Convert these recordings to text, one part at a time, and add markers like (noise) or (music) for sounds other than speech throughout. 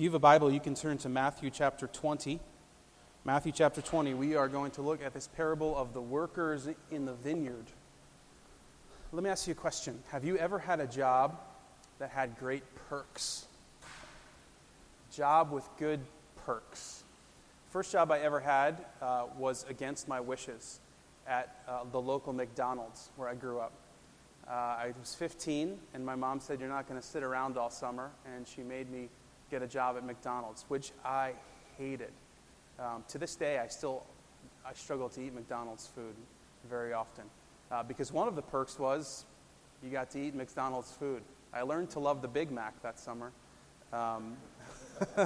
If you have a Bible, you can turn to Matthew chapter 20. Matthew chapter 20, we are going to look at this parable of the workers in the vineyard. Let me ask you a question Have you ever had a job that had great perks? Job with good perks. First job I ever had uh, was against my wishes at uh, the local McDonald's where I grew up. Uh, I was 15, and my mom said, You're not going to sit around all summer. And she made me get a job at McDonald's, which I hated. Um, to this day, I still I struggle to eat McDonald's food very often uh, because one of the perks was you got to eat McDonald's food. I learned to love the Big Mac that summer, um, (laughs) and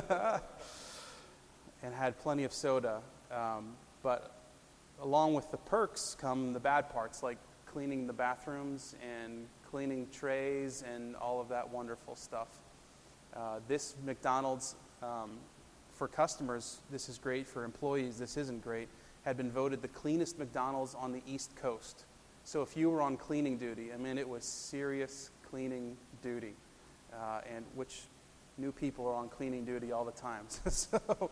had plenty of soda. Um, but along with the perks come the bad parts, like cleaning the bathrooms and cleaning trays and all of that wonderful stuff. Uh, this McDonald's um, for customers, this is great. For employees, this isn't great. Had been voted the cleanest McDonald's on the East Coast. So if you were on cleaning duty, I mean, it was serious cleaning duty, uh, and which new people are on cleaning duty all the time. (laughs) so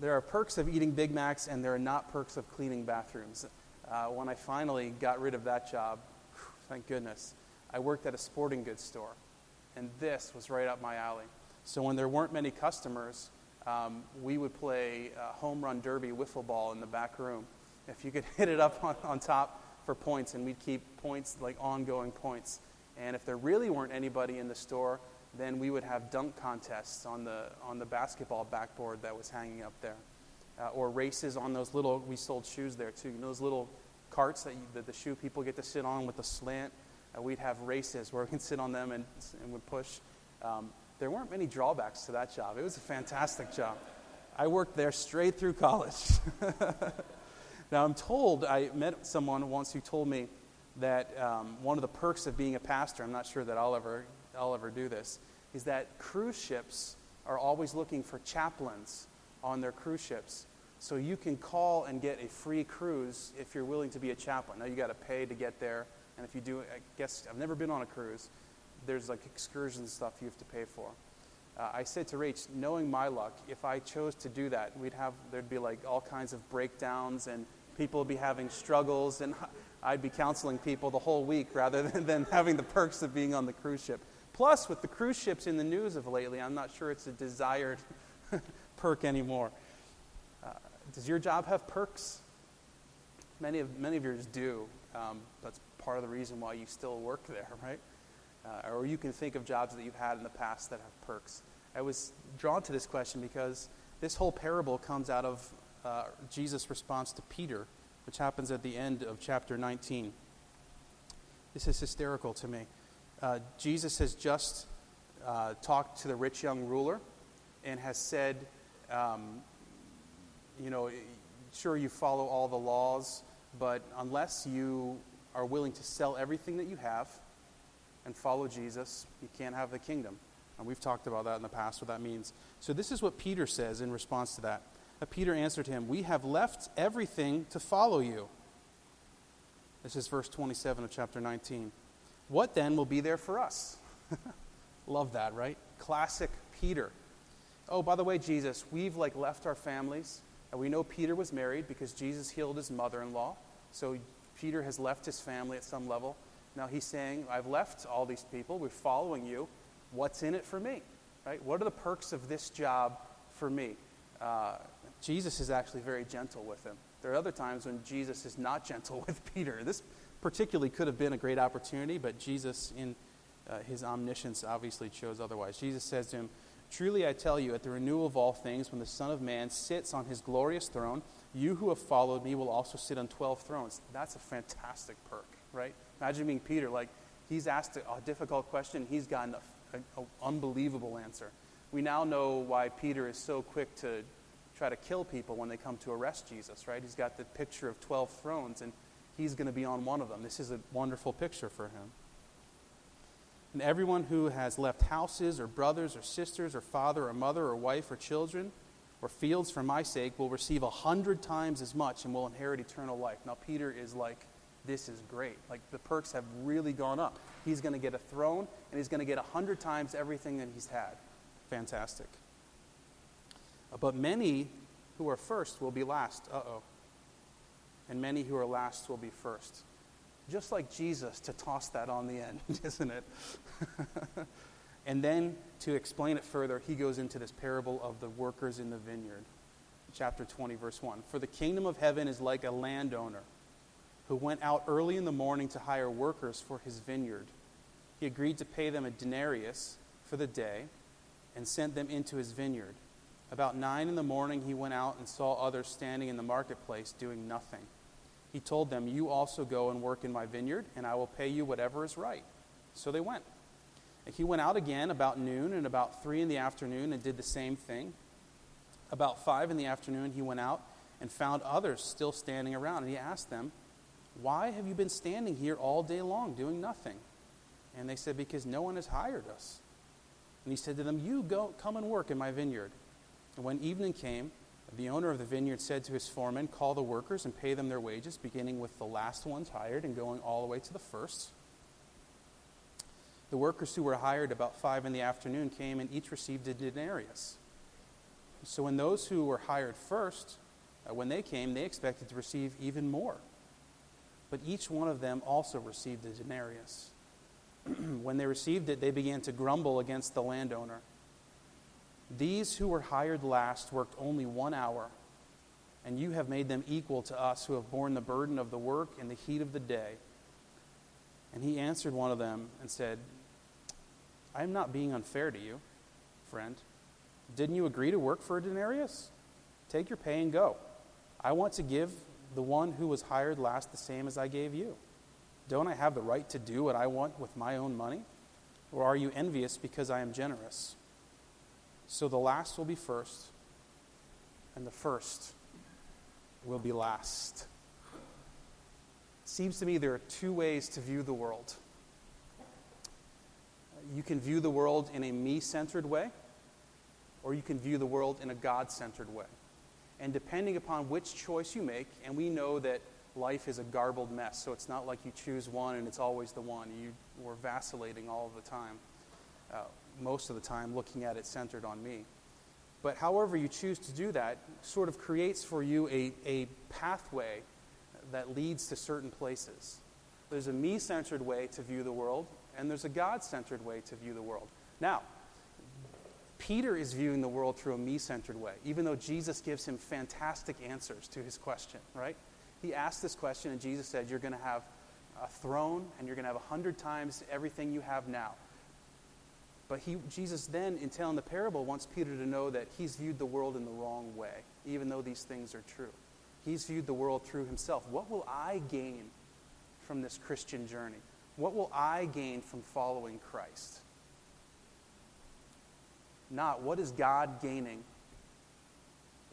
there are perks of eating Big Macs, and there are not perks of cleaning bathrooms. Uh, when I finally got rid of that job, thank goodness, I worked at a sporting goods store, and this was right up my alley. So when there weren't many customers, um, we would play uh, home run derby wiffle ball in the back room. If you could (laughs) hit it up on, on top for points, and we'd keep points like ongoing points. And if there really weren't anybody in the store, then we would have dunk contests on the on the basketball backboard that was hanging up there, uh, or races on those little. We sold shoes there too. You know those little carts that, you, that the shoe people get to sit on with the slant. Uh, we'd have races where we can sit on them and and would push. Um, there weren't many drawbacks to that job. It was a fantastic job. I worked there straight through college. (laughs) now, I'm told, I met someone once who told me that um, one of the perks of being a pastor, I'm not sure that I'll ever, I'll ever do this, is that cruise ships are always looking for chaplains on their cruise ships. So you can call and get a free cruise if you're willing to be a chaplain. Now, you got to pay to get there. And if you do, I guess I've never been on a cruise, there's like excursion stuff you have to pay for. Uh, I said to Rach, knowing my luck, if I chose to do that, we'd have there'd be like all kinds of breakdowns and people would be having struggles, and (laughs) I'd be counseling people the whole week rather (laughs) than, than having the perks of being on the cruise ship. Plus, with the cruise ships in the news of lately, I'm not sure it's a desired (laughs) perk anymore. Uh, does your job have perks? Many of many of yours do. Um, that's part of the reason why you still work there, (laughs) right? Uh, or you can think of jobs that you've had in the past that have perks. I was drawn to this question because this whole parable comes out of uh, Jesus' response to Peter, which happens at the end of chapter 19. This is hysterical to me. Uh, Jesus has just uh, talked to the rich young ruler and has said, um, you know, sure, you follow all the laws, but unless you are willing to sell everything that you have and follow Jesus, you can't have the kingdom. And we've talked about that in the past, what that means. So, this is what Peter says in response to that. Peter answered him, We have left everything to follow you. This is verse 27 of chapter 19. What then will be there for us? (laughs) Love that, right? Classic Peter. Oh, by the way, Jesus, we've like left our families. And we know Peter was married because Jesus healed his mother in law. So Peter has left his family at some level. Now he's saying, I've left all these people. We're following you. What's in it for me? Right? What are the perks of this job for me? Uh, Jesus is actually very gentle with him. There are other times when Jesus is not (laughs) gentle with Peter. This particularly could have been a great opportunity, but Jesus, in uh, his omniscience, obviously chose otherwise. Jesus says to him, Truly I tell you, at the renewal of all things, when the Son of Man sits on his glorious throne, you who have followed me will also sit on 12 thrones. That's a fantastic perk, right? Imagine being Peter, like he's asked a, a difficult question, he's gotten an unbelievable answer. We now know why Peter is so quick to try to kill people when they come to arrest Jesus, right? He's got the picture of 12 thrones, and he's going to be on one of them. This is a wonderful picture for him. And everyone who has left houses, or brothers, or sisters, or father, or mother, or wife, or children, or fields for my sake will receive a hundred times as much and will inherit eternal life. Now, Peter is like this is great. Like the perks have really gone up. He's going to get a throne and he's going to get a hundred times everything that he's had. Fantastic. But many who are first will be last. Uh oh. And many who are last will be first. Just like Jesus to toss that on the end, (laughs) isn't it? (laughs) and then to explain it further, he goes into this parable of the workers in the vineyard. Chapter 20, verse 1. For the kingdom of heaven is like a landowner who went out early in the morning to hire workers for his vineyard. He agreed to pay them a denarius for the day and sent them into his vineyard. About nine in the morning, he went out and saw others standing in the marketplace doing nothing. He told them, You also go and work in my vineyard, and I will pay you whatever is right. So they went. And he went out again about noon and about three in the afternoon and did the same thing. About five in the afternoon, he went out and found others still standing around. And he asked them, Why have you been standing here all day long doing nothing? And they said, Because no one has hired us. And he said to them, You go, come and work in my vineyard. And when evening came, the owner of the vineyard said to his foreman, Call the workers and pay them their wages, beginning with the last ones hired and going all the way to the first. The workers who were hired about five in the afternoon came and each received a denarius. So when those who were hired first, uh, when they came, they expected to receive even more. But each one of them also received a denarius. (clears throat) when they received it, they began to grumble against the landowner. These who were hired last worked only one hour, and you have made them equal to us who have borne the burden of the work in the heat of the day. And he answered one of them and said, I am not being unfair to you, friend. Didn't you agree to work for a denarius? Take your pay and go. I want to give the one who was hired last the same as I gave you. Don't I have the right to do what I want with my own money? Or are you envious because I am generous? So the last will be first, and the first will be last. It seems to me there are two ways to view the world. You can view the world in a me centered way, or you can view the world in a God centered way. And depending upon which choice you make, and we know that life is a garbled mess, so it's not like you choose one and it's always the one. You were vacillating all the time. Uh, most of the time looking at it centered on me. But however you choose to do that, sort of creates for you a, a pathway that leads to certain places. There's a me centered way to view the world, and there's a God centered way to view the world. Now, Peter is viewing the world through a me centered way, even though Jesus gives him fantastic answers to his question, right? He asked this question, and Jesus said, You're going to have a throne, and you're going to have a hundred times everything you have now. But he, Jesus then, in telling the parable, wants Peter to know that he's viewed the world in the wrong way, even though these things are true. He's viewed the world through himself. What will I gain from this Christian journey? What will I gain from following Christ? Not what is God gaining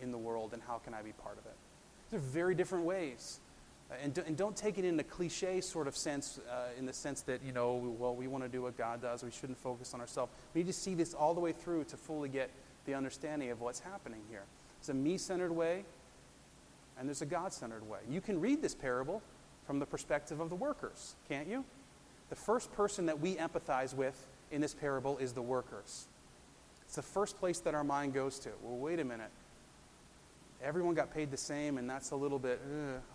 in the world and how can I be part of it? They're very different ways. Uh, and, do, and don't take it in a cliche sort of sense, uh, in the sense that, you know, well, we want to do what God does. We shouldn't focus on ourselves. We need to see this all the way through to fully get the understanding of what's happening here. It's a me centered way, and there's a God centered way. You can read this parable from the perspective of the workers, can't you? The first person that we empathize with in this parable is the workers. It's the first place that our mind goes to. Well, wait a minute everyone got paid the same, and that's a little bit,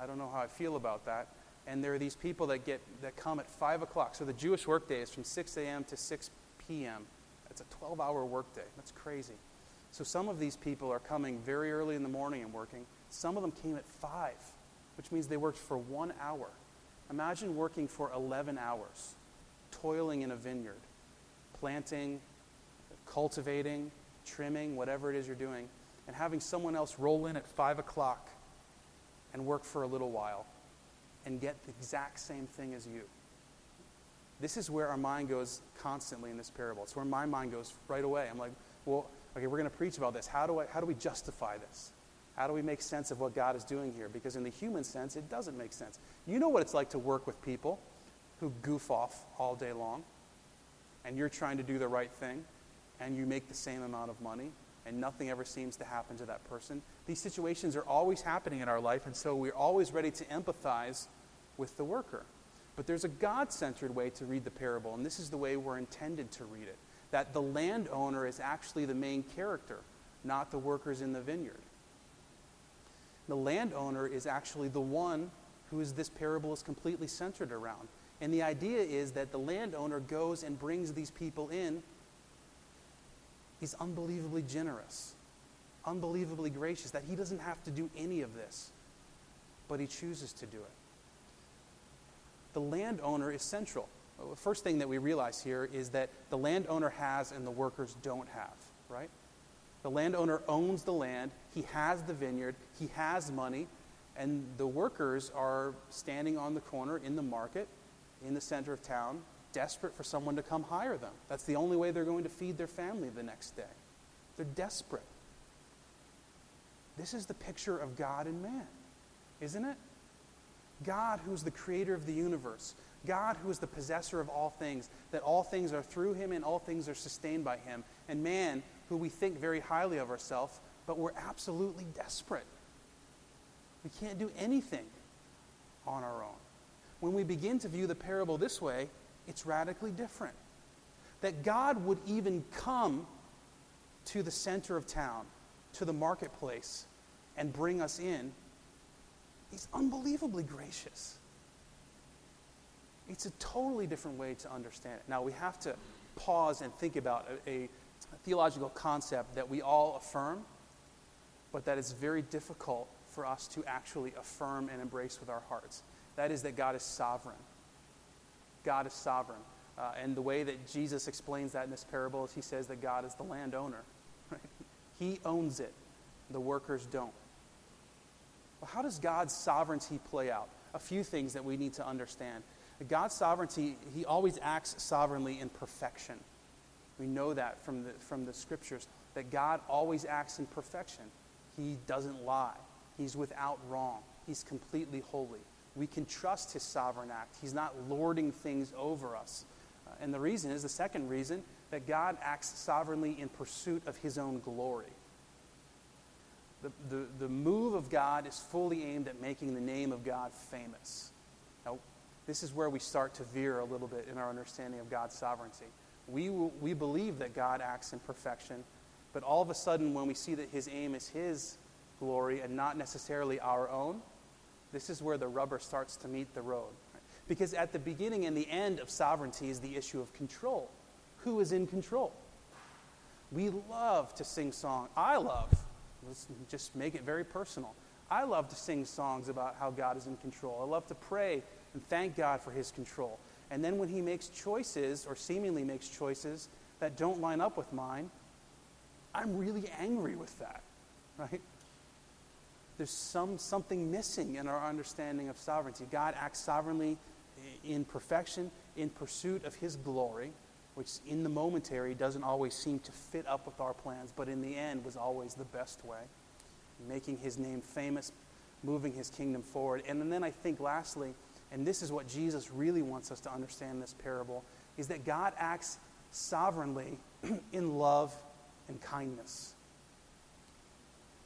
I don't know how I feel about that. And there are these people that get that come at five o'clock. So the Jewish workday is from 6 a.m. to 6 p.m. That's a 12-hour workday. That's crazy. So some of these people are coming very early in the morning and working. Some of them came at five, which means they worked for one hour. Imagine working for 11 hours, toiling in a vineyard, planting, cultivating, trimming, whatever it is you're doing and having someone else roll in at 5 o'clock and work for a little while and get the exact same thing as you. This is where our mind goes constantly in this parable. It's where my mind goes right away. I'm like, well, okay, we're going to preach about this. How do, I, how do we justify this? How do we make sense of what God is doing here? Because in the human sense, it doesn't make sense. You know what it's like to work with people who goof off all day long, and you're trying to do the right thing, and you make the same amount of money, and nothing ever seems to happen to that person. These situations are always happening in our life, and so we're always ready to empathize with the worker. But there's a God centered way to read the parable, and this is the way we're intended to read it that the landowner is actually the main character not the workers in the vineyard. The landowner is actually the one who is this parable is completely centered around. And the idea is that the landowner goes and brings these people in. He's unbelievably generous, unbelievably gracious, that he doesn't have to do any of this, but he chooses to do it. The landowner is central. The first thing that we realize here is that the landowner has and the workers don't have, right? The landowner owns the land, he has the vineyard, he has money, and the workers are standing on the corner in the market, in the center of town, desperate for someone to come hire them. That's the only way they're going to feed their family the next day. They're desperate. This is the picture of God and man, isn't it? God, who's the creator of the universe, God, who is the possessor of all things, that all things are through him and all things are sustained by him, and man, who we think very highly of ourselves, but we're absolutely desperate. We can't do anything on our own. When we begin to view the parable this way, it's radically different. That God would even come to the center of town, to the marketplace, and bring us in, He's unbelievably gracious. It's a totally different way to understand it. Now, we have to pause and think about a, a theological concept that we all affirm, but that is very difficult for us to actually affirm and embrace with our hearts. That is that God is sovereign. God is sovereign. Uh, and the way that Jesus explains that in this parable is he says that God is the landowner. Right? (laughs) He owns it, the workers don't. Well, how does God's sovereignty play out? A few things that we need to understand. God's sovereignty, he always acts sovereignly in perfection. We know that from the, from the scriptures, that God always acts in perfection. He doesn't lie, He's without wrong, He's completely holy. We can trust His sovereign act. He's not lording things over us. Uh, and the reason is the second reason that God acts sovereignly in pursuit of His own glory. The, the, the move of God is fully aimed at making the name of God famous. Now, this is where we start to veer a little bit in our understanding of God's sovereignty. We, we believe that God acts in perfection, but all of a sudden, when we see that his aim is his glory and not necessarily our own, this is where the rubber starts to meet the road. Because at the beginning and the end of sovereignty is the issue of control. Who is in control? We love to sing songs. I love, let's just make it very personal. I love to sing songs about how God is in control. I love to pray and thank God for his control. And then when he makes choices, or seemingly makes choices, that don't line up with mine, I'm really angry with that, right? There's some, something missing in our understanding of sovereignty. God acts sovereignly in perfection, in pursuit of his glory, which in the momentary doesn't always seem to fit up with our plans, but in the end was always the best way. Making his name famous, moving his kingdom forward. And then I think, lastly, and this is what Jesus really wants us to understand this parable, is that God acts sovereignly (clears throat) in love and kindness.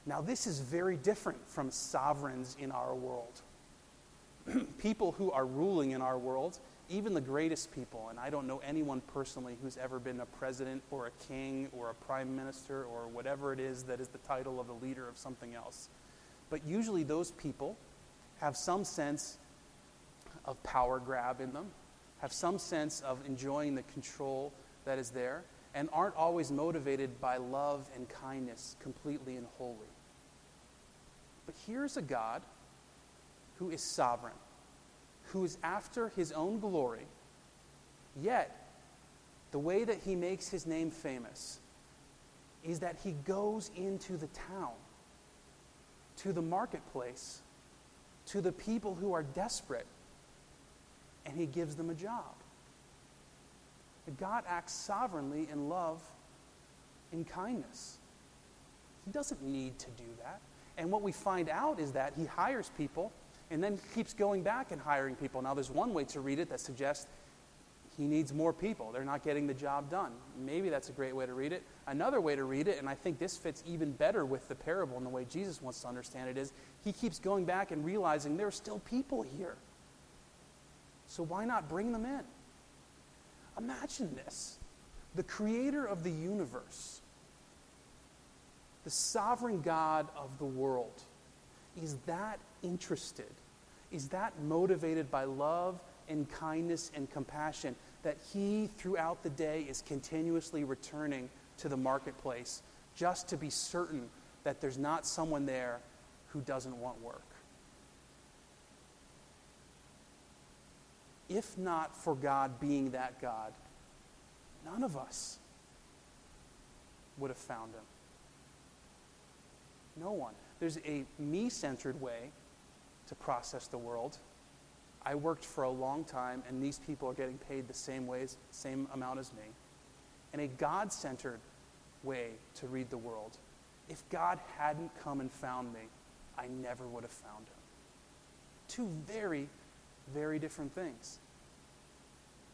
Now, this is very different from sovereigns in our world. (clears throat) people who are ruling in our world, even the greatest people, and I don't know anyone personally who's ever been a president or a king or a prime minister or whatever it is that is the title of a leader of something else. But usually those people have some sense of power grab in them, have some sense of enjoying the control that is there, and aren't always motivated by love and kindness completely and wholly. But here's a God who is sovereign, who is after his own glory, yet the way that he makes his name famous is that he goes into the town, to the marketplace, to the people who are desperate and he gives them a job. God acts sovereignly in love, in kindness. He doesn't need to do that. And what we find out is that he hires people and then keeps going back and hiring people. Now, there's one way to read it that suggests he needs more people. They're not getting the job done. Maybe that's a great way to read it. Another way to read it, and I think this fits even better with the parable and the way Jesus wants to understand it, is he keeps going back and realizing there are still people here. So why not bring them in? Imagine this the creator of the universe, the sovereign God of the world, is that interested, is that motivated by love and kindness and compassion that he, throughout the day, is continuously returning to the marketplace just to be certain that there's not someone there who doesn't want work. If not for God being that God, none of us would have found him. No one. There's a me centered way to process the world. I worked for a long time, and these people are getting paid the same ways, same amount as me. And a God centered way to read the world. If God hadn't come and found me, I never would have found him. Two very, very different things.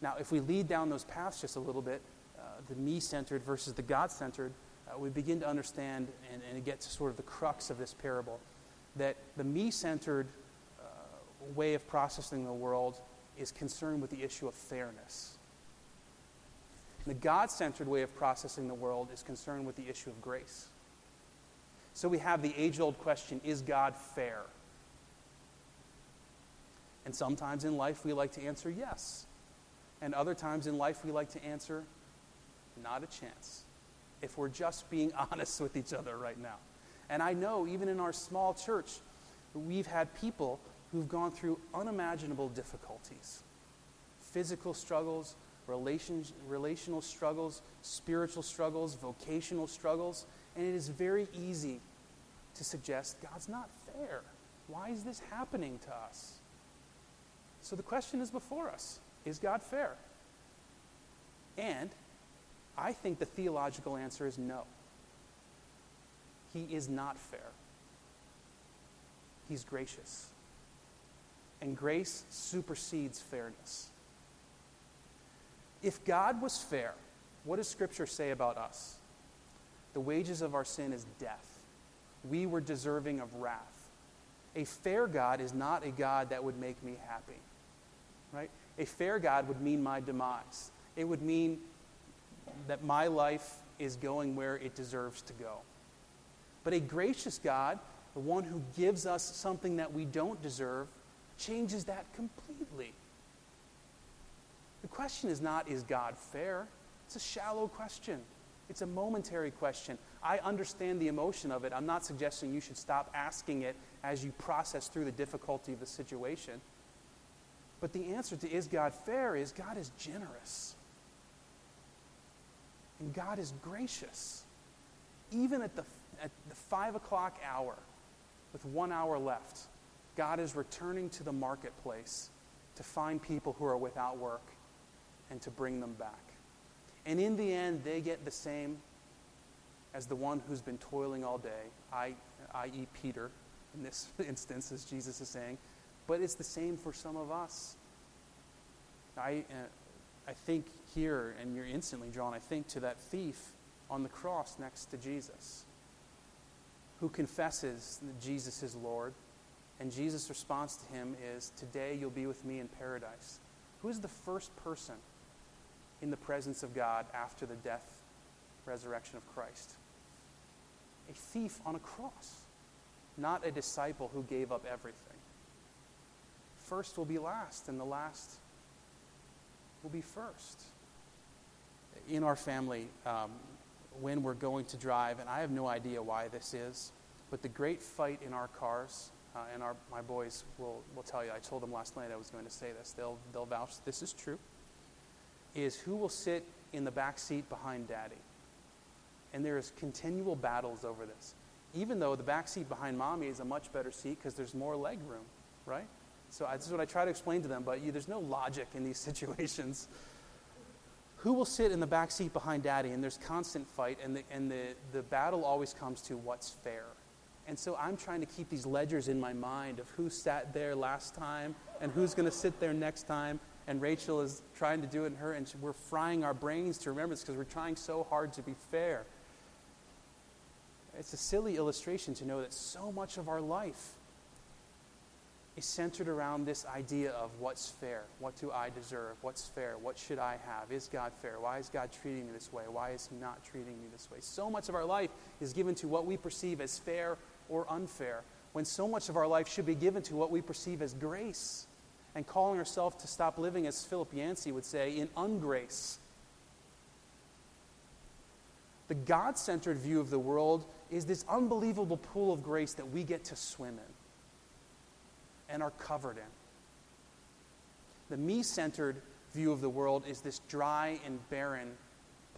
Now, if we lead down those paths just a little bit, uh, the me centered versus the God centered, we begin to understand and, and get to sort of the crux of this parable that the me centered uh, way of processing the world is concerned with the issue of fairness. The God centered way of processing the world is concerned with the issue of grace. So we have the age old question is God fair? And sometimes in life we like to answer yes. And other times in life we like to answer not a chance if we're just being (laughs) honest with each other right now. And I know even in our small church, we've had people who've gone through unimaginable difficulties physical struggles, relation, relational struggles, spiritual struggles, vocational struggles. And it is very easy to suggest God's not fair. Why is this happening to us? So the question is before us Is God fair? And I think the theological answer is no. He is not fair. He's gracious. And grace supersedes fairness. If God was fair, what does Scripture say about us? The wages of our sin is death. We were deserving of wrath. A fair God is not a God that would make me happy. Right? A fair God would mean my demise. It would mean that my life is going where it deserves to go. But a gracious God, the one who gives us something that we don't deserve, changes that completely. The question is not, is God fair? It's a shallow question. It's a momentary question. I understand the emotion of it. I'm not suggesting you should stop asking it as you process through the difficulty of the situation. But the answer to is God fair is God is generous. And God is gracious. Even at the, at the five o'clock hour, with one hour left, God is returning to the marketplace to find people who are without work and to bring them back. And in the end, they get the same as the one who's been toiling all day, i.e., Peter, in this (laughs) instance, as Jesus is saying. But it's the same for some of us. I, uh, I think here, and you're instantly drawn, I think, to that thief on the cross next to Jesus who confesses that Jesus is Lord. And Jesus' response to him is, Today you'll be with me in paradise. Who is the first person in the presence of God after the death, resurrection of Christ? A thief on a cross, not a disciple who gave up everything. First will be last, and the last will be first. In our family, um, when we're going to drive, and I have no idea why this is, but the great fight in our cars, uh, and our, my boys will, will tell you, I told them last night I was going to say this, they'll, they'll vouch this is true, is who will sit in the back seat behind daddy. And there is continual battles over this. Even though the back seat behind mommy is a much better seat because there's more leg room, right? So I, this is what I try to explain to them, but you, there's no logic in these (laughs) situations. Who will sit in the back seat behind daddy? And there's constant fight, and, the, and the, the battle always comes to what's fair. And so I'm trying to keep these ledgers in my mind of who sat there last time and who's going to sit there next time. And Rachel is trying to do it in her, and we're frying our brains to remember this because we're trying so hard to be fair. It's a silly illustration to know that so much of our life is centered around this idea of what's fair, what do I deserve, what's fair, what should I have, is God fair, why is God treating me this way, why is He not treating me this way. So much of our life is given to what we perceive as fair or unfair, when so much of our life should be given to what we perceive as grace, and calling ourselves to stop living, as Philip Yancey would say, in ungrace. The God centered view of the world is this unbelievable pool of grace that we get to swim in and are covered in. The me centered view of the world is this dry and barren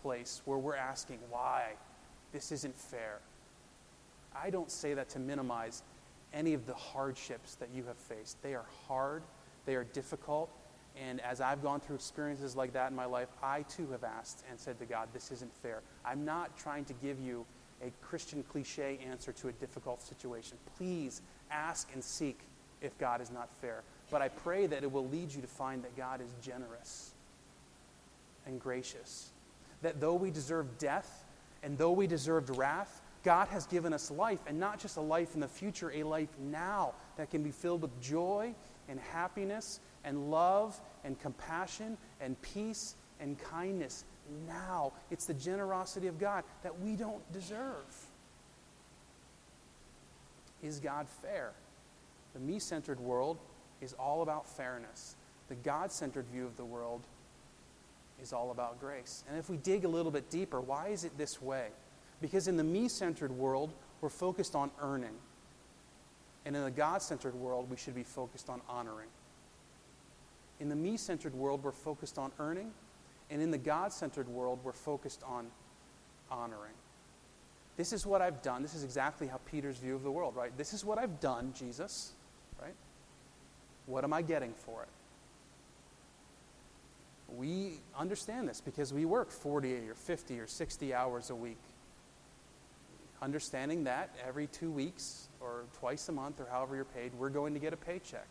place where we're asking, why? This isn't fair. I don't say that to minimize any of the hardships that you have faced. They are hard, they are difficult, and as I've gone through experiences like that in my life, I too have asked and said to God, This isn't fair. I'm not trying to give you a Christian cliche answer to a difficult situation. Please ask and seek if God is not fair. But I pray that it will lead you to find that God is generous and gracious. That though we deserve death and though we deserved wrath, God has given us life, and not just a life in the future, a life now that can be filled with joy and happiness and love and compassion and peace and kindness now. It's the generosity of God that we don't deserve. Is God fair? The me centered world is all about fairness. The God centered view of the world is all about grace. And if we dig a little bit deeper, why is it this way? Because in the me centered world, we're focused on earning. And in the God centered world, we should be focused on honoring. In the me centered world, we're focused on earning. And in the God centered world, we're focused on honoring. This is what I've done. This is exactly how Peter's view of the world, right? This is what I've done, Jesus? What am I getting for it? We understand this because we work 40 or 50 or 60 hours a week. Understanding that every two weeks or twice a month or however you're paid, we're going to get a paycheck.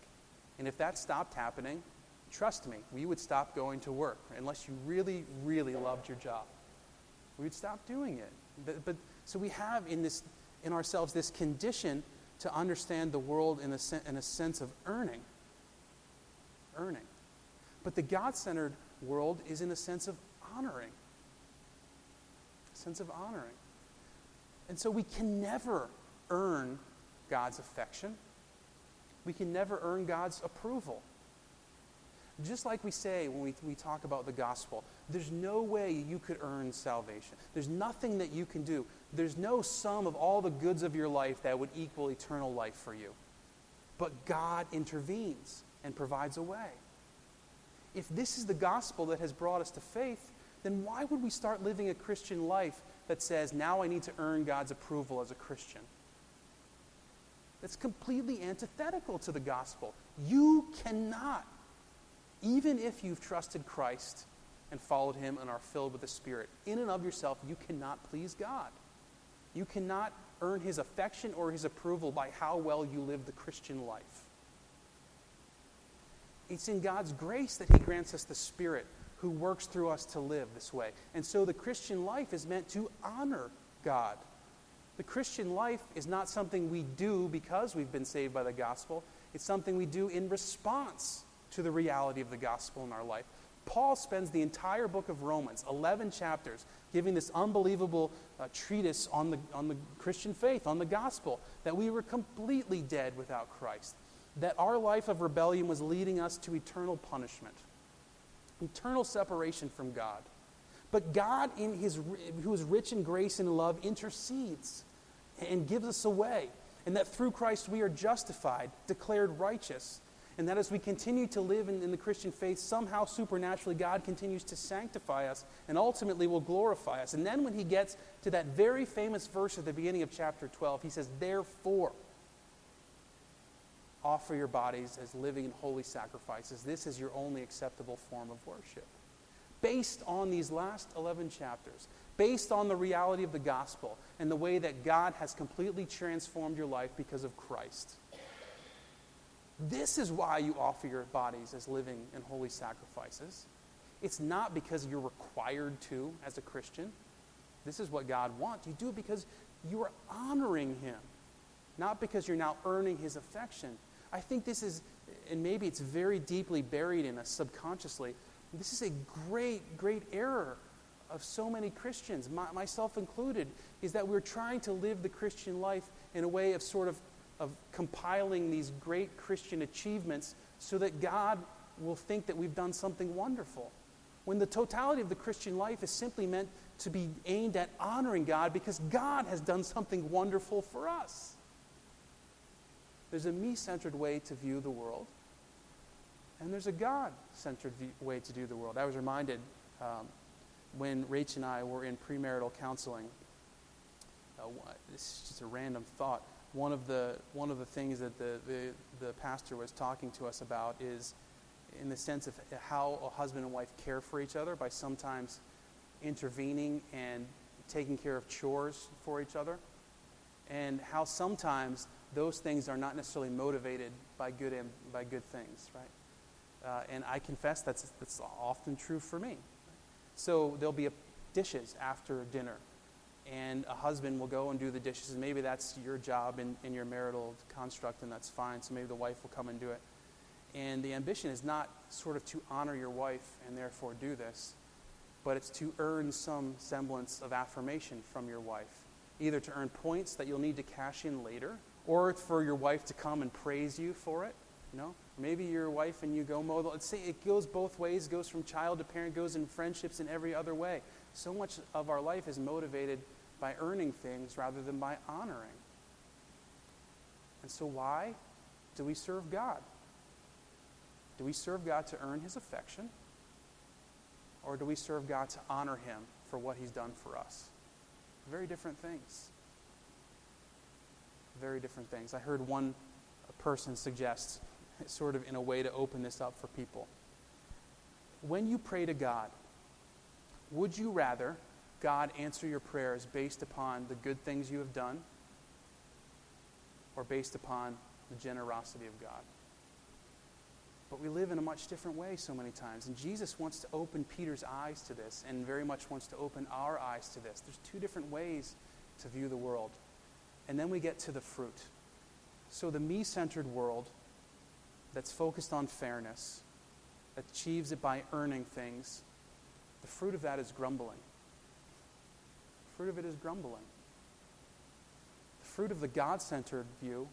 And if that stopped happening, trust me, we would stop going to work unless you really, really loved your job. We'd stop doing it. But, but so we have in this in ourselves this condition to understand the world in a, sen- in a sense of earning. Earning. But the God centered world is in a sense of honoring. A sense of honoring. And so we can never earn God's affection. We can never earn God's approval. Just like we say when we, we talk about the gospel, there's no way you could earn salvation. There's nothing that you can do. There's no sum of all the goods of your life that would equal eternal life for you. But God intervenes and provides a way. If this is the gospel that has brought us to faith, then why would we start living a Christian life that says, now I need to earn God's approval as a Christian? That's completely antithetical to the gospel. You cannot even if you've trusted Christ and followed him and are filled with the Spirit, in and of yourself, you cannot please God. You cannot earn his affection or his approval by how well you live the Christian life. It's in God's grace that he grants us the Spirit who works through us to live this way. And so the Christian life is meant to honor God. The Christian life is not something we do because we've been saved by the gospel, it's something we do in response to the reality of the gospel in our life. Paul spends the entire book of Romans, 11 chapters, giving this unbelievable uh, treatise on the, on the Christian faith, on the gospel, that we were completely dead without Christ, that our life of rebellion was leading us to eternal punishment, eternal separation from God. But God, in his, who is rich in grace and love, intercedes and gives us a way, and that through Christ we are justified, declared righteous and that as we continue to live in, in, the Christian faith, somehow supernaturally God continues to sanctify us and ultimately will glorify us. And then when he gets to that very famous verse at the beginning of chapter 12, he says, Therefore, offer your bodies as living and holy sacrifices. This is your only acceptable form of worship. Based on these last 11 chapters, based on the reality of the gospel and the way that God has completely transformed your life because of Christ. This is why you offer your bodies as living and holy sacrifices. It's not because you're required to as a Christian. This is what God wants. You do it because you are honoring Him, not because you're now earning His affection. I think this is, and maybe it's very deeply buried in us subconsciously, this is a great, great error of so many Christians, my, myself included, is that we're trying to live the Christian life in a way of sort of, of compiling these great Christian achievements so that God will think that we've done something wonderful. When the totality of the Christian life is simply meant to be aimed at honoring God because God has done something wonderful for us. There's a me centered way to view the world, and there's a God centered way to do the world. I was reminded um, when Rach and I were in premarital counseling. Uh, this is just a random thought. One of the, one of the things that the, the, the pastor was talking to us about is in the sense of how a husband and wife care for each other by sometimes intervening and taking care of chores for each other, and how sometimes those things are not necessarily motivated by good, by good things, right? Uh, and I confess that's, that's often true for me. So there'll be a, dishes after dinner, and a husband will go and do the dishes, and maybe that's your job in, in your marital construct, and that's fine. So maybe the wife will come and do it. And the ambition is not sort of to honor your wife and therefore do this, but it's to earn some semblance of affirmation from your wife. Either to earn points that you'll need to cash in later, or for your wife to come and praise you for it. You know, maybe your wife and you go mow the. Let's say it goes both ways. Goes from child to parent. Goes in friendships in every other way. So much of our life is motivated by earning things rather than by honoring. And so, why do we serve God? Do we serve God to earn His affection? Or do we serve God to honor Him for what He's done for us? Very different things. Very different things. I heard one person suggest, sort of in a way to open this up for people. When you pray to God, would you rather God answer your prayers based upon the good things you have done or based upon the generosity of God? But we live in a much different way so many times. And Jesus wants to open Peter's eyes to this and very much wants to open our eyes to this. There's two different ways to view the world. And then we get to the fruit. So the me centered world that's focused on fairness, achieves it by earning things, the fruit of that is grumbling. The fruit of it is grumbling. The fruit of the God centered view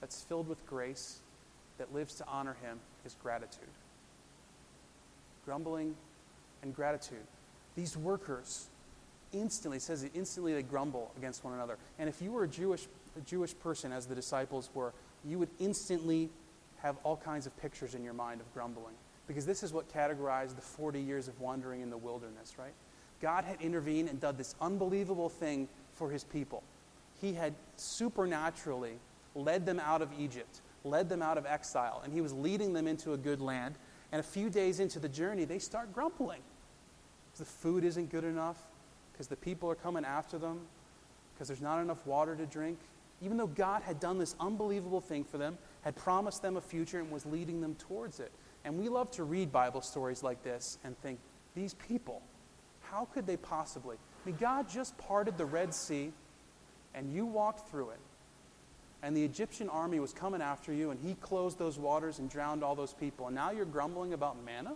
that's filled with grace, that lives to honor Him, is gratitude. Grumbling and gratitude. These workers instantly, says it instantly they grumble against one another. And if you were a Jewish, a Jewish person, as the disciples were, you would instantly have all kinds of pictures in your mind of grumbling. Because this is what categorized the 40 years of wandering in the wilderness, right? God had intervened and done this unbelievable thing for his people. He had supernaturally led them out of Egypt led them out of exile, and he was leading them into a good land. And a few days into the journey, they start grumbling. The food isn't good enough, because the people are coming after them, because there's not enough water to drink. Even though God had done this unbelievable thing for them, had promised them a future, and was leading them towards it. And we love to read Bible stories like this and think, these people, how could they possibly? I mean, God just parted the Red Sea, and you walked through it and the Egyptian army was coming after you, and he closed those waters and drowned all those people, and now you're grumbling about manna?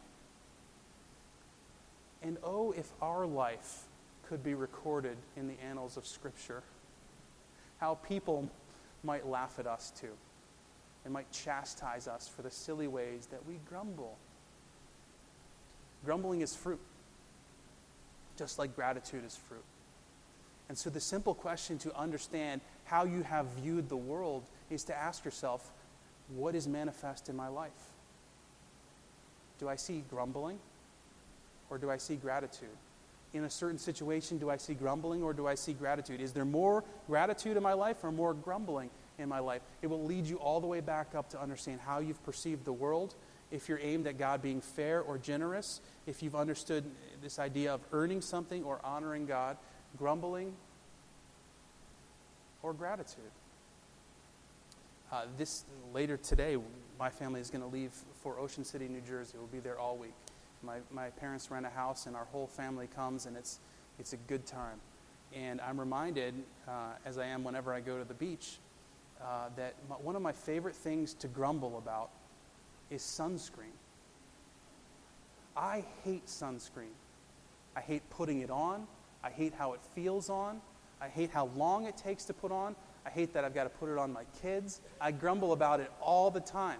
And oh, if our life could be recorded in the annals of Scripture, how people might laugh at us too, and might chastise us for the silly ways that we grumble. Grumbling is fruit, just like gratitude is fruit. And so, the simple question to understand how you have viewed the world is to ask yourself, what is manifest in my life? Do I see grumbling or do I see gratitude? In a certain situation, do I see grumbling or do I see gratitude? Is there more gratitude in my life or more grumbling in my life? It will lead you all the way back up to understand how you've perceived the world, if you're aimed at God being fair or generous, if you've understood this idea of earning something or honoring God, grumbling or gratitude. Uh, this later today, my family is going to leave for Ocean City, New Jersey. We'll be there all week. My, my parents rent a house, and our whole family comes, and it's, it's a good time. And I'm reminded, uh, as I am whenever I go to the beach, uh, that my, one of my favorite things to grumble about is sunscreen. I hate sunscreen. I hate putting it on. I hate how it feels on. I hate how long it takes to put on. I hate that I've got to put it on my kids. I grumble about it all the time.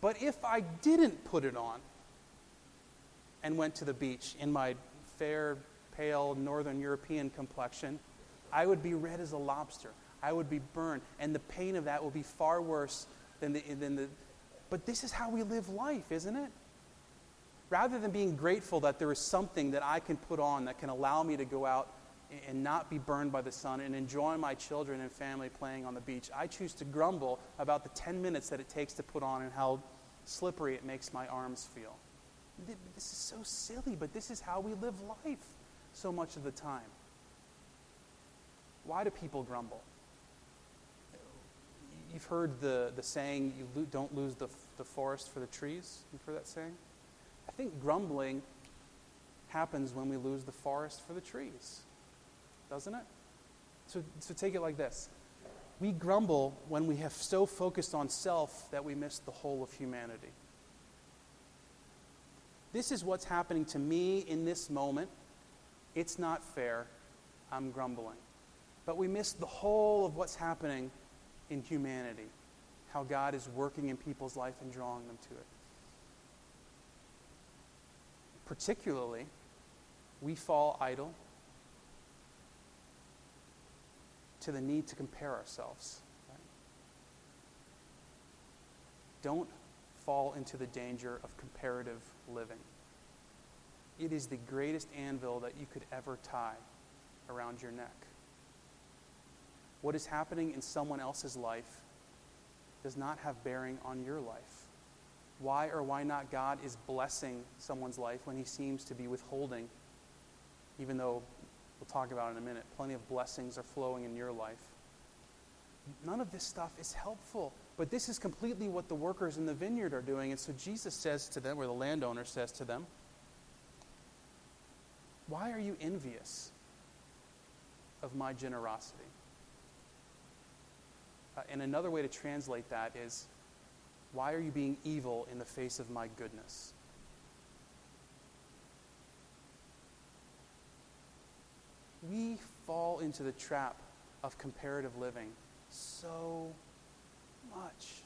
But if I didn't put it on and went to the beach in my fair, pale, northern European complexion, I would be red as a lobster. I would be burned. And the pain of that will be far worse than the, than the. But this is how we live life, isn't it? Rather than being grateful that there is something that I can put on that can allow me to go out and not be burned by the sun and enjoy my children and family playing on the beach, I choose to grumble about the 10 minutes that it takes to put on and how slippery it makes my arms feel. This is so silly, but this is how we live life so much of the time. Why do people grumble? You've heard the, the saying, you lo- don't lose the, the forest for the trees. You've heard that saying? I think grumbling happens when we lose the forest for the trees, doesn't it? So, so take it like this we grumble when we have so focused on self that we miss the whole of humanity. This is what's happening to me in this moment. It's not fair. I'm grumbling. But we miss the whole of what's happening in humanity, how God is working in people's life and drawing them to it. Particularly, we fall idle to the need to compare ourselves. Right? Don't fall into the danger of comparative living. It is the greatest anvil that you could ever tie around your neck. What is happening in someone else's life does not have bearing on your life. Why or why not God is blessing someone's life when he seems to be withholding, even though we'll talk about in a minute, plenty of blessings are flowing in your life. None of this stuff is helpful. But this is completely what the workers in the vineyard are doing. And so Jesus says to them, or the landowner says to them, Why are you envious of my generosity? Uh, and another way to translate that is, Why are you being evil in the face of my goodness? We fall into the trap of comparative living so much.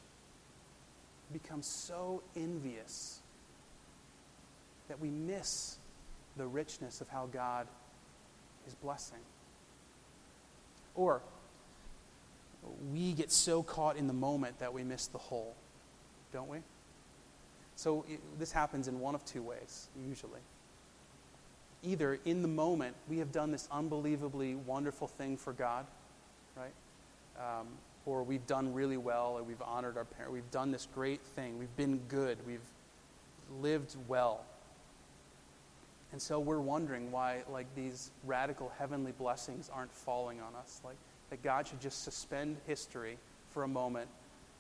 Become so envious that we miss the richness of how God is blessing. Or we get so caught in the moment that we miss the whole, don't we? So it, this happens in one of two ways, usually. Either in the moment, we have done this unbelievably wonderful thing for God, right? Um, or we've done really well, or we've honored our parents. We've done this great thing. We've been good. We've lived well. And so we're wondering why, like, these radical heavenly blessings aren't falling on us. Like, that God should just suspend history for a moment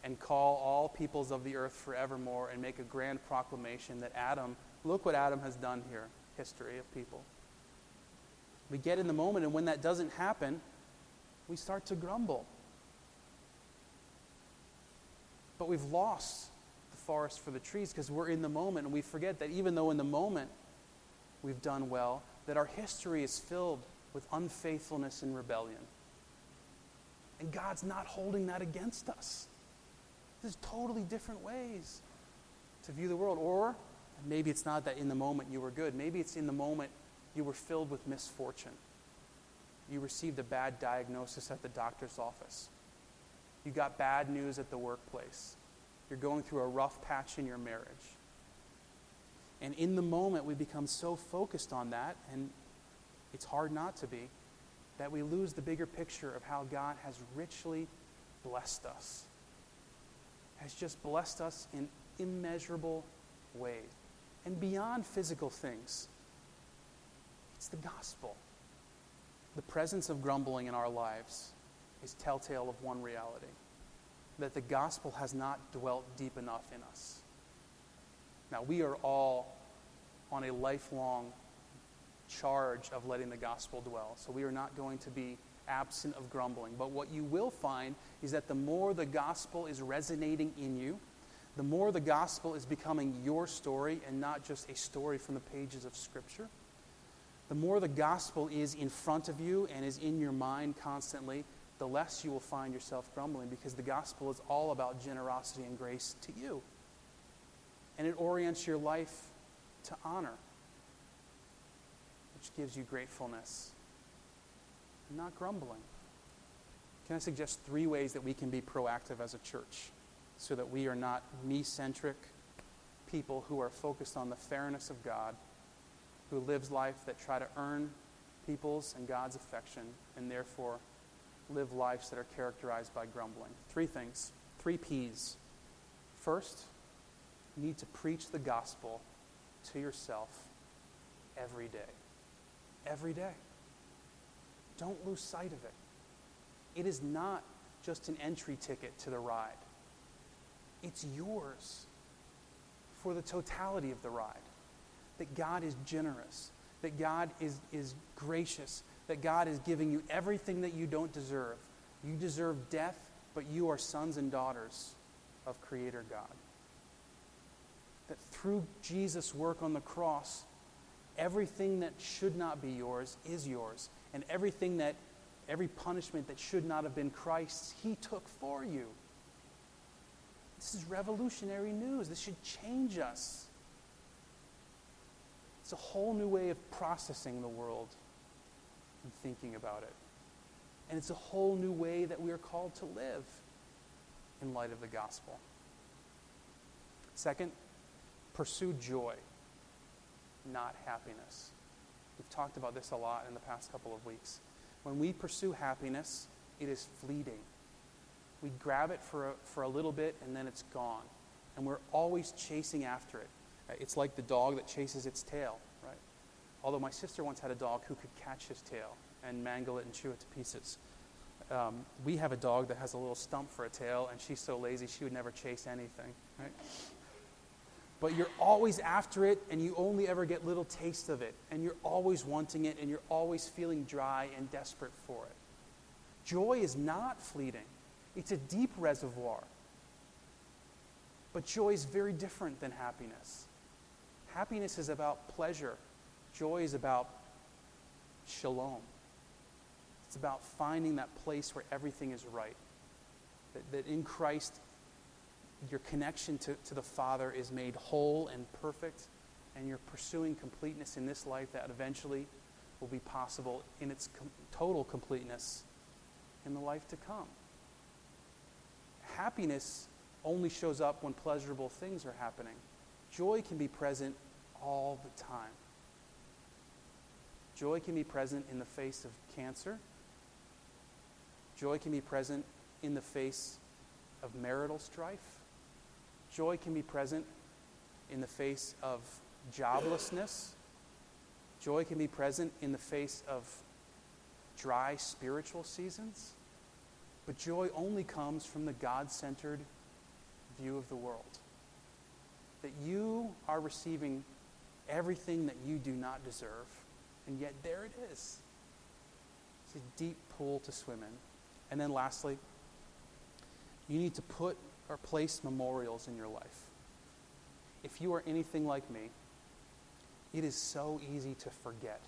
and call all peoples of the earth forevermore and make a grand proclamation that Adam, look what Adam has done here, history of people. We get in the moment, and when that doesn't happen, we start to grumble. But we've lost the forest for the trees because we're in the moment, and we forget that even though in the moment we've done well, that our history is filled with unfaithfulness and rebellion. And God's not holding that against us. There's totally different ways to view the world. Or maybe it's not that in the moment you were good. Maybe it's in the moment you were filled with misfortune. You received a bad diagnosis at the doctor's office. You got bad news at the workplace. You're going through a rough patch in your marriage. And in the moment, we become so focused on that, and it's hard not to be, that we lose the bigger picture of how God has richly blessed us, has just blessed us in immeasurable ways. And beyond physical things, it's the gospel. The presence of grumbling in our lives is telltale of one reality that the gospel has not dwelt deep enough in us. Now, we are all on a lifelong charge of letting the gospel dwell. So we are not going to be absent of grumbling. But what you will find is that the more the gospel is resonating in you, the more the gospel is becoming your story and not just a story from the pages of Scripture, the more the gospel is in front of you and is in your mind constantly, the less you will find yourself grumbling because the gospel is all about generosity and grace to you. And it orients your life to honor, which gives you gratefulness, and not grumbling. Can I suggest three ways that we can be proactive as a church so that we are not me centric people who are focused on the fairness of God, who lives life that try to earn people's and God's affection, and therefore live lives that are characterized by grumbling? Three things, three P's. First, you need to preach the gospel to yourself every day. Every day. Don't lose sight of it. It is not just an entry ticket to the ride, it's yours for the totality of the ride. That God is generous, that God is, is gracious, that God is giving you everything that you don't deserve. You deserve death, but you are sons and daughters of Creator God that through Jesus' work on the cross, everything that should not be yours is yours. And everything that, every punishment that should not have been Christ's, He took for you. This is revolutionary news. This should change us. It's a whole new way of processing the world and thinking about it. And it's a whole new way that we are called to live in light of the gospel. Second, Pursue joy, not happiness. We've talked about this a lot in the past couple of weeks. When we pursue happiness, it is fleeting. We grab it for a, for a little bit and then it's gone. And we're always chasing after it. It's like the dog that chases its tail? Although my sister once had a dog who could catch his tail and mangle it and chew it to pieces. Um, we have a dog that has a little stump for a tail, and she's so lazy she would never chase anything, right? but you're always after it and you only ever get little taste of it and you're always wanting it and you're always feeling dry and desperate for it. Joy is not fleeting, it's a deep reservoir. But joy is very different than happiness. Happiness is about pleasure, joy is about shalom. It's about finding that place where everything is right. That, that in Christ, your connection to, to the Father is made whole and perfect, and you're pursuing completeness in this life that eventually will be possible in its com- total completeness in the life to come. Happiness only shows up when pleasurable things are happening. Joy can be present all the time. Joy can be present in the face of cancer. Joy can be present in the face of marital strife. Joy can be present in the face of joblessness. Joy can be present in the face of dry spiritual seasons. But joy only comes from the God centered view of the world. That you are receiving everything that you do not deserve, and yet there it is. It's a deep pool to swim in. And then lastly, you need to put or place memorials in your life. If you are anything like me, it is so easy to forget.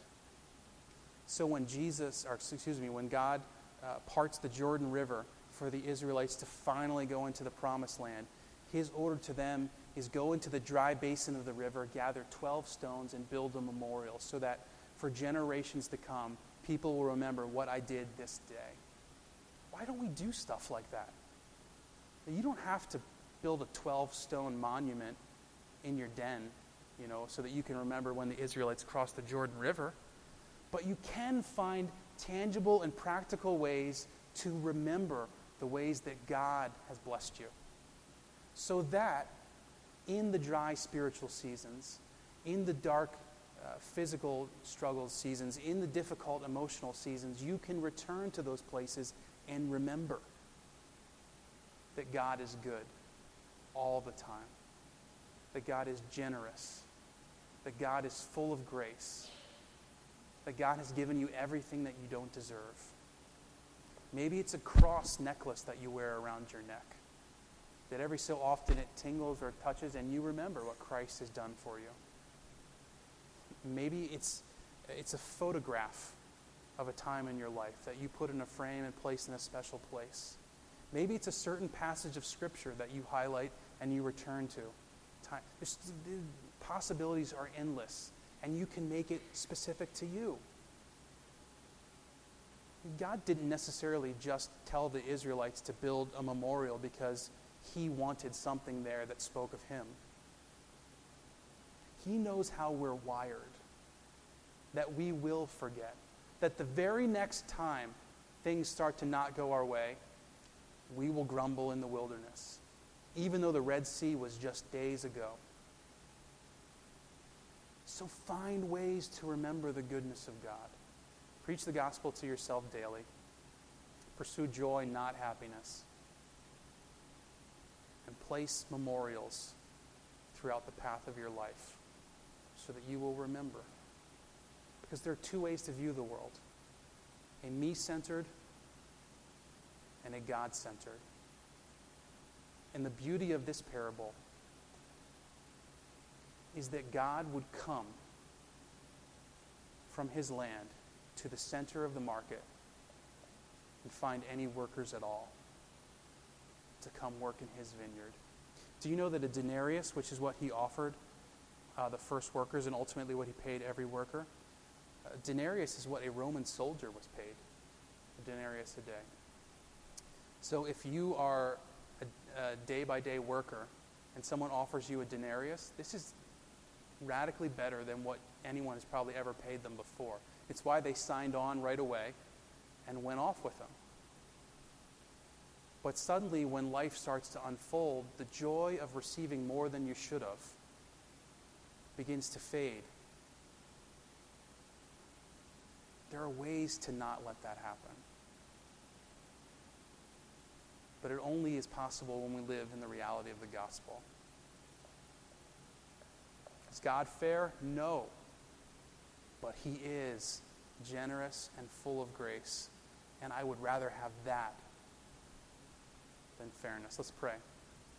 So when Jesus, or excuse me, when God uh, parts the Jordan River for the Israelites to finally go into the promised land, his order to them is go into the dry basin of the river, gather 12 stones, and build a memorial so that for generations to come, people will remember what I did this day. Why don't we do stuff like that? You don't have to build a 12 stone monument in your den, you know, so that you can remember when the Israelites crossed the Jordan River. But you can find tangible and practical ways to remember the ways that God has blessed you. So that in the dry spiritual seasons, in the dark uh, physical struggles seasons, in the difficult emotional seasons, you can return to those places and remember that God is good all the time, that God is generous, that God is full of grace, that God has given you everything that you don't deserve. Maybe it's a cross necklace that you wear around your neck. That every so often it tingles or touches and you remember what Christ has done for you. Maybe it's, it's a photograph of a time in your life that you put in a frame and place in a special place. Maybe it's a certain passage of Scripture that you highlight and you return to. Time, possibilities are endless, and you can make it specific to you. God didn't necessarily just tell the Israelites to build a memorial because he wanted something there that spoke of him. He knows how we're wired, that we will forget, that the very next time things start to not go our way, we will grumble in the wilderness, even though the Red Sea was just days ago. So find ways to remember the goodness of God. Preach the gospel to yourself daily. Pursue joy, not happiness. And place memorials throughout the path of your life so that you will remember. Because there are two ways to view the world a me centered and a God centered. And the beauty of this parable is that God would come from his land to the center of the market and find any workers at all to come work in his vineyard. Do you know that a denarius, which is what he offered uh, the first workers and ultimately what he paid every worker, a denarius is what a Roman soldier was paid, a denarius a day. So if you are a day by day worker and someone offers you a denarius, this is radically better than what anyone has probably ever paid them before. It's why they signed on right away and went off with them. But suddenly, when life starts to unfold, the joy of receiving more than you should have begins to fade. There are ways to not let that happen. But it only is possible when we live in the reality of the gospel. Is God fair? No. But He is generous and full of grace. And I would rather have that than fairness. Let's pray.